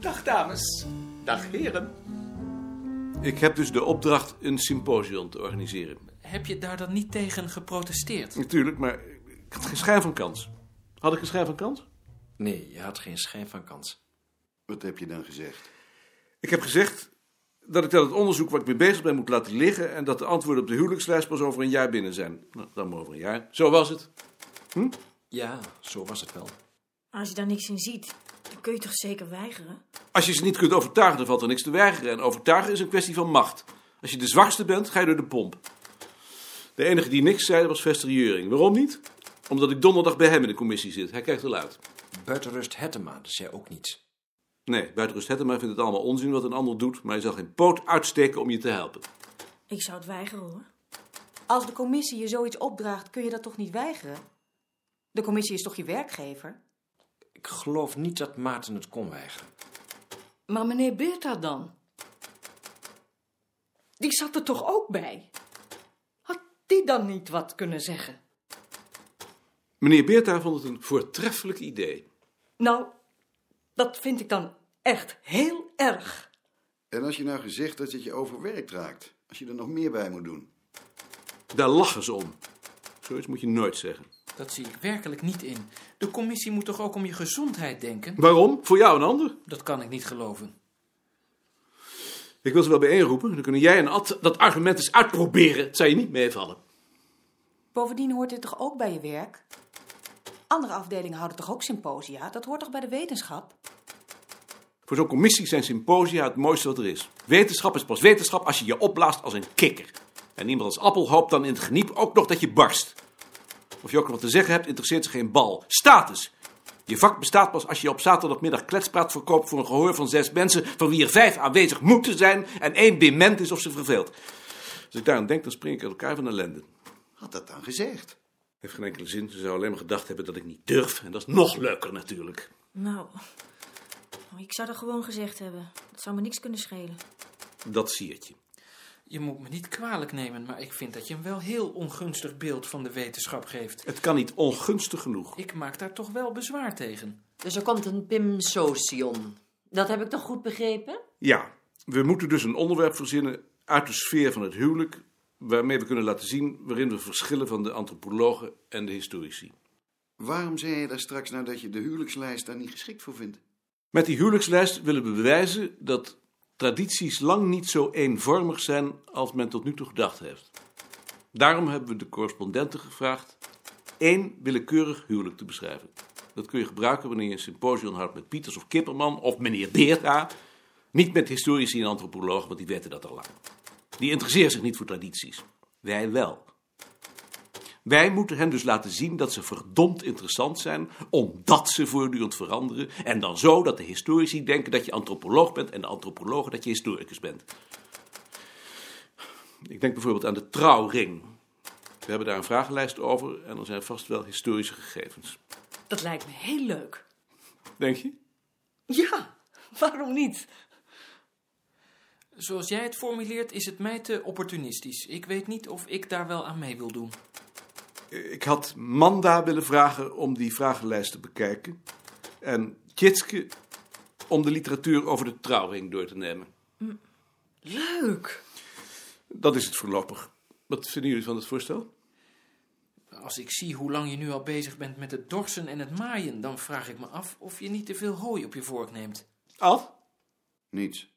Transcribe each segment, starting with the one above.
Dag dames. Dag heren. Ik heb dus de opdracht een symposium te organiseren. Heb je daar dan niet tegen geprotesteerd? Natuurlijk, maar ik had geen schijn van kans. Had ik een schijn van kans? Nee, je had geen schijn van kans. Wat heb je dan gezegd? Ik heb gezegd dat ik dat het onderzoek waar ik mee bezig ben moet laten liggen... en dat de antwoorden op de huwelijkslijst pas over een jaar binnen zijn. Nou, dan maar over een jaar. Zo was het. Ja, zo was het wel. Als je daar niks in ziet, dan kun je toch zeker weigeren? Als je ze niet kunt overtuigen, dan valt er niks te weigeren. En overtuigen is een kwestie van macht. Als je de zwakste bent, ga je door de pomp. De enige die niks zei, was Vester Juring. Waarom niet? Omdat ik donderdag bij hem in de commissie zit. Hij kijkt er luid. Buitenrust Hettema zei ook niets. Nee, buitenrust Hettema vindt het allemaal onzin wat een ander doet... maar hij zal geen poot uitsteken om je te helpen. Ik zou het weigeren hoor. Als de commissie je zoiets opdraagt, kun je dat toch niet weigeren? De commissie is toch je werkgever? Ik geloof niet dat Maarten het kon weigeren. Maar meneer Beerta dan? Die zat er toch ook bij? Had die dan niet wat kunnen zeggen? Meneer Beerta vond het een voortreffelijk idee. Nou, dat vind ik dan echt heel erg. En als je nou gezegd dat het je overwerkt raakt, als je er nog meer bij moet doen. Daar lachen ze om. Zoiets moet je nooit zeggen. Dat zie ik werkelijk niet in. De commissie moet toch ook om je gezondheid denken? Waarom? Voor jou en ander? Dat kan ik niet geloven. Ik wil ze wel bijeenroepen. Dan kunnen jij en Ad dat argument eens uitproberen. Het zou je niet meevallen. Bovendien hoort dit toch ook bij je werk? Andere afdelingen houden toch ook symposia? Dat hoort toch bij de wetenschap? Voor zo'n commissie zijn symposia het mooiste wat er is. Wetenschap is pas wetenschap als je je opblaast als een kikker. En iemand als Appel hoopt dan in het geniep ook nog dat je barst. Of je ook wat te zeggen hebt, interesseert ze geen bal. Status! Je vak bestaat pas als je op zaterdagmiddag kletspraat verkoopt voor een gehoor van zes mensen, van wie er vijf aanwezig moeten zijn en één dement is of ze verveelt. Als ik daaraan denk, dan spring ik uit elkaar van ellende. Had dat dan gezegd? Heeft geen enkele zin. Ze zou alleen maar gedacht hebben dat ik niet durf. En dat is nog leuker natuurlijk. Nou, ik zou dat gewoon gezegd hebben. Dat zou me niks kunnen schelen. Dat siertje. Je moet me niet kwalijk nemen, maar ik vind dat je een wel heel ongunstig beeld van de wetenschap geeft. Het kan niet ongunstig genoeg. Ik maak daar toch wel bezwaar tegen. Dus er komt een Pim Sotion. Dat heb ik toch goed begrepen? Ja, we moeten dus een onderwerp verzinnen uit de sfeer van het huwelijk, waarmee we kunnen laten zien waarin we verschillen van de antropologen en de historici. Waarom zei je daar straks nou dat je de huwelijkslijst daar niet geschikt voor vindt? Met die huwelijkslijst willen we bewijzen dat tradities lang niet zo eenvormig zijn als men tot nu toe gedacht heeft. Daarom hebben we de correspondenten gevraagd één willekeurig huwelijk te beschrijven. Dat kun je gebruiken wanneer je een symposium houdt met Pieters of Kipperman of meneer Beerta. Niet met historici en antropologen, want die weten dat al lang. Die interesseren zich niet voor tradities. Wij wel. Wij moeten hen dus laten zien dat ze verdomd interessant zijn, omdat ze voortdurend veranderen. En dan zo dat de historici denken dat je antropoloog bent en de antropologen dat je historicus bent. Ik denk bijvoorbeeld aan de trouwring. We hebben daar een vragenlijst over en er zijn vast wel historische gegevens. Dat lijkt me heel leuk. Denk je? Ja, waarom niet? Zoals jij het formuleert, is het mij te opportunistisch. Ik weet niet of ik daar wel aan mee wil doen. Ik had Manda willen vragen om die vragenlijst te bekijken. En Tjitske om de literatuur over de trouwring door te nemen. Leuk. Dat is het voorlopig. Wat vinden jullie van het voorstel? Als ik zie hoe lang je nu al bezig bent met het dorsen en het maaien, dan vraag ik me af of je niet te veel hooi op je vork neemt. Af? Niets.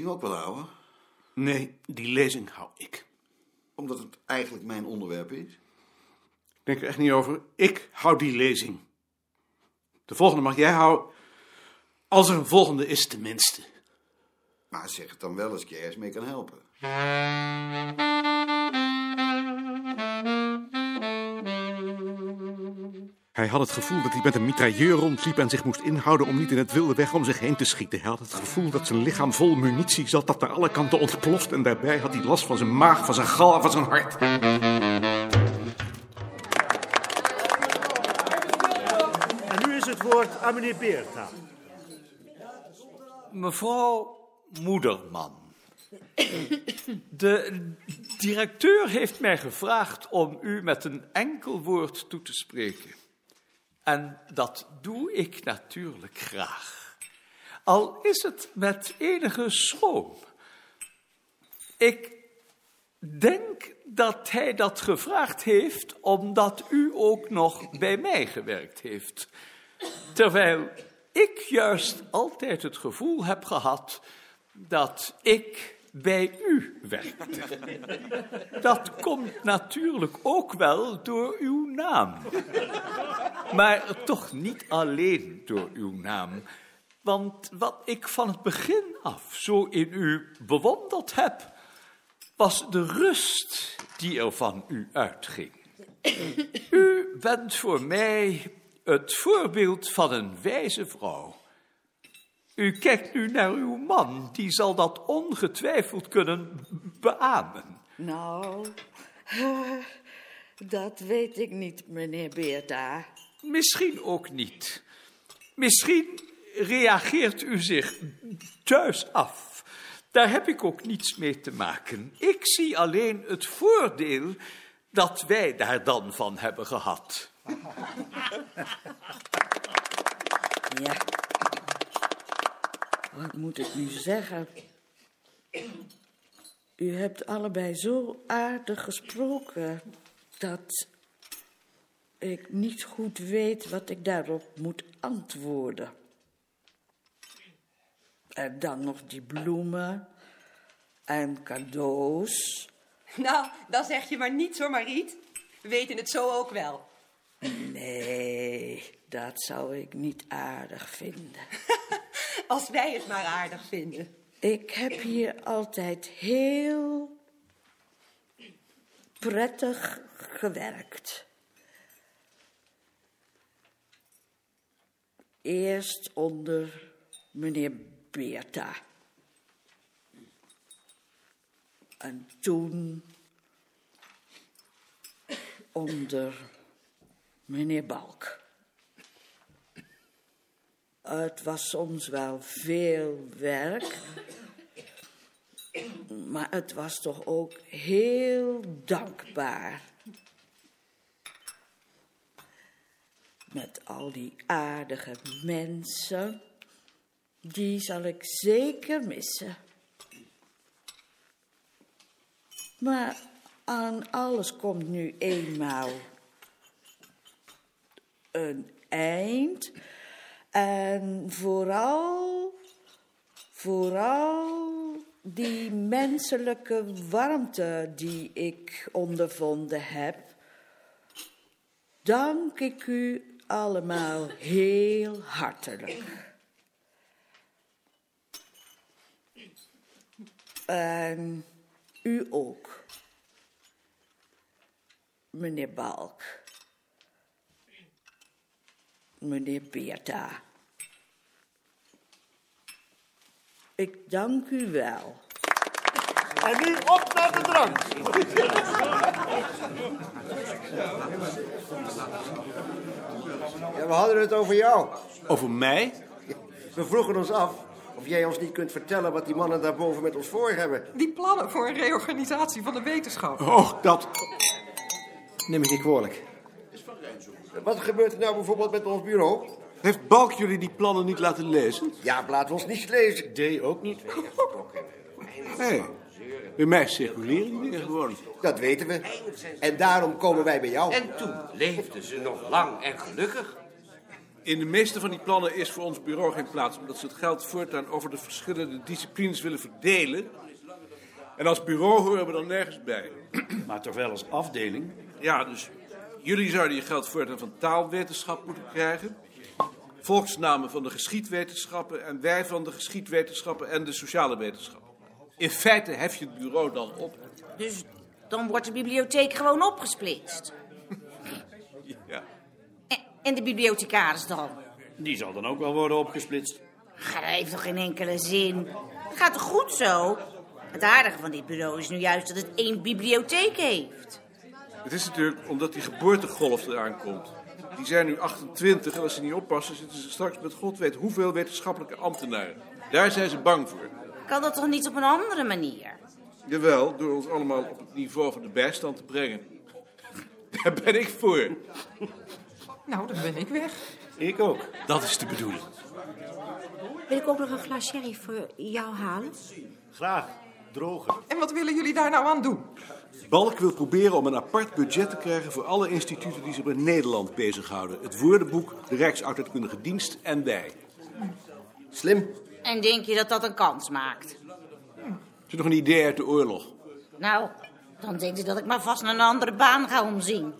Lezing ook wel houden, Nee, die lezing hou ik. omdat het eigenlijk mijn onderwerp is. Ik denk er echt niet over. Ik hou die lezing. De volgende mag jij houden. Als er een volgende is, tenminste. Maar zeg het dan wel als ik je ergens mee kan helpen. Hij had het gevoel dat hij met een mitrailleur rondliep en zich moest inhouden om niet in het wilde weg om zich heen te schieten. Hij had het gevoel dat zijn lichaam vol munitie zat dat naar alle kanten ontploft en daarbij had hij last van zijn maag, van zijn gal en van zijn hart. En nu is het woord aan meneer Beerta. Mevrouw Moederman, De directeur heeft mij gevraagd om u met een enkel woord toe te spreken. En dat doe ik natuurlijk graag. Al is het met enige schroom. Ik denk dat hij dat gevraagd heeft omdat u ook nog bij mij gewerkt heeft. Terwijl ik juist altijd het gevoel heb gehad dat ik bij u werkte. Dat komt natuurlijk ook wel door uw naam. Maar toch niet alleen door uw naam. Want wat ik van het begin af zo in u bewonderd heb, was de rust die er van u uitging. U bent voor mij het voorbeeld van een wijze vrouw. U kijkt nu naar uw man, die zal dat ongetwijfeld kunnen beamen. Nou, dat weet ik niet, meneer Beerta. Misschien ook niet. Misschien reageert u zich thuis af. Daar heb ik ook niets mee te maken. Ik zie alleen het voordeel dat wij daar dan van hebben gehad. Ja. Wat moet ik nu zeggen? U hebt allebei zo aardig gesproken dat ik niet goed weet wat ik daarop moet antwoorden. En dan nog die bloemen en cadeaus. Nou, dan zeg je maar niets hoor, Mariet. We weten het zo ook wel. Nee, dat zou ik niet aardig vinden. Als wij het maar aardig vinden. Ik heb hier altijd heel prettig gewerkt. Eerst onder meneer Beerta. En toen onder meneer Balk. Het was soms wel veel werk, maar het was toch ook heel dankbaar. Met al die aardige mensen, die zal ik zeker missen. Maar aan alles komt nu eenmaal een eind. En vooral, vooral die menselijke warmte die ik ondervonden heb, dank ik u allemaal heel hartelijk. En u ook, meneer Balk meneer Beerta. Ik dank u wel. En nu op naar de drank. Ja, we hadden het over jou. Over mij? We vroegen ons af of jij ons niet kunt vertellen wat die mannen daarboven met ons voor hebben. Die plannen voor een reorganisatie van de wetenschap. Oh, dat... Neem ik niet kwalijk. Wat gebeurt er nou bijvoorbeeld met ons bureau? Heeft Balk jullie die plannen niet laten lezen? Ja, laat ons niet lezen. D ook niet. Nee. Bij mij circuleren die dingen gewoon. Dat weten we. En daarom komen wij bij jou. En toen leefden ze nog lang en gelukkig. In de meeste van die plannen is voor ons bureau geen plaats, omdat ze het geld voortaan over de verschillende disciplines willen verdelen. En als bureau horen we dan nergens bij. Maar toch wel als afdeling. Ja, dus jullie zouden je geld voortaan van taalwetenschap moeten krijgen. Volksnamen van de geschiedwetenschappen en wij van de geschiedwetenschappen en de sociale wetenschappen. In feite hef je het bureau dan op. Dus dan wordt de bibliotheek gewoon opgesplitst. Ja. En, en de bibliothecaris dan? Die zal dan ook wel worden opgesplitst. Ga, dat heeft toch geen enkele zin? Gaat toch goed zo? Het aardige van dit bureau is nu juist dat het één bibliotheek heeft. Het is natuurlijk omdat die geboortegolf eraan komt. Die zijn nu 28 en als ze niet oppassen zitten ze straks met god weet hoeveel wetenschappelijke ambtenaren. Daar zijn ze bang voor. Kan dat toch niet op een andere manier? Jawel, door ons allemaal op het niveau van de bijstand te brengen. Daar ben ik voor. Nou, dan ben ik weg. Ik ook. Dat is de bedoeling. Wil ik ook nog een glas sherry voor jou halen? Graag. Droger. En wat willen jullie daar nou aan doen? Balk wil proberen om een apart budget te krijgen voor alle instituten die zich met Nederland bezighouden. Het woordenboek, de Rijksoudheidkundige Dienst en wij. Slim. En denk je dat dat een kans maakt? Is er nog een idee uit de oorlog? Nou, dan denkt u dat ik maar vast naar een andere baan ga omzien.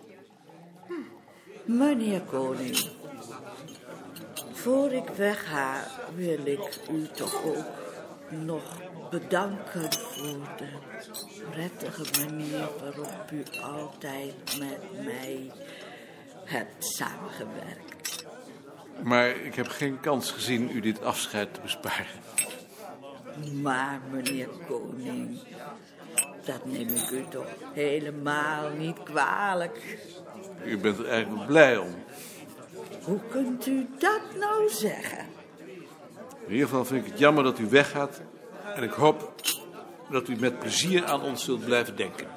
Meneer Koning, voor ik wegga wil ik u toch ook nog bedanken voor de prettige manier waarop u altijd met mij hebt samengewerkt. Maar ik heb geen kans gezien u dit afscheid te besparen. Maar meneer Koning, dat neem ik u toch helemaal niet kwalijk. U bent er eigenlijk blij om. Hoe kunt u dat nou zeggen? In ieder geval vind ik het jammer dat u weggaat. En ik hoop dat u met plezier aan ons zult blijven denken.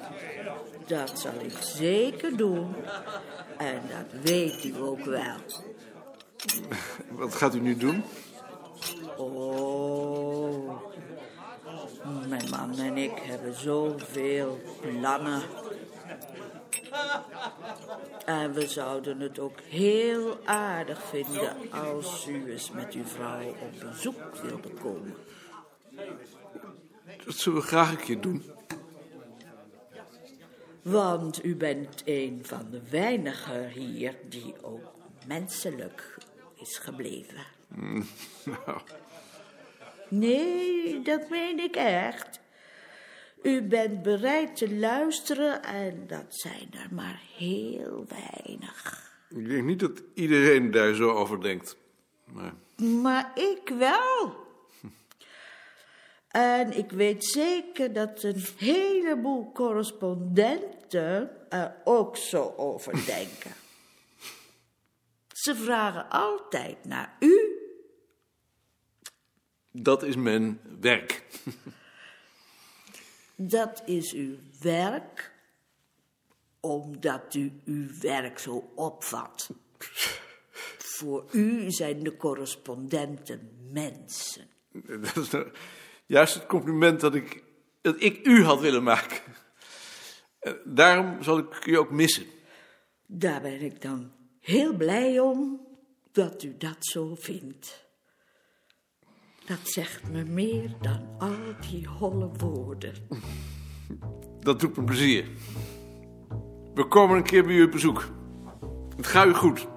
Dat zal ik zeker doen. En dat weet u ook wel. Wat gaat u nu doen? Oh, mijn man en ik hebben zoveel plannen. En we zouden het ook heel aardig vinden als u eens met uw vrouw op bezoek wilde komen. Dat zullen we graag een keer doen. Want u bent een van de weinigen hier die ook menselijk is gebleven. Mm, Nou, Nee, dat meen ik echt. U bent bereid te luisteren en dat zijn er maar heel weinig. ik denk niet dat iedereen daar zo over denkt. Maar Maar ik wel. En ik weet zeker dat een heleboel correspondenten er ook zo over denken. Ze vragen altijd naar u. dat is mijn werk. Dat is uw werk, omdat u uw werk zo opvat. Voor u zijn de correspondenten mensen. Dat is nou juist het compliment dat ik, dat ik u had willen maken. Eh, Daarom zal ik u ook missen. Daar ben ik dan heel blij om dat u dat zo vindt. Dat zegt me meer dan al die holle woorden. Dat doet me plezier. We komen een keer bij u op bezoek. Het gaat u goed.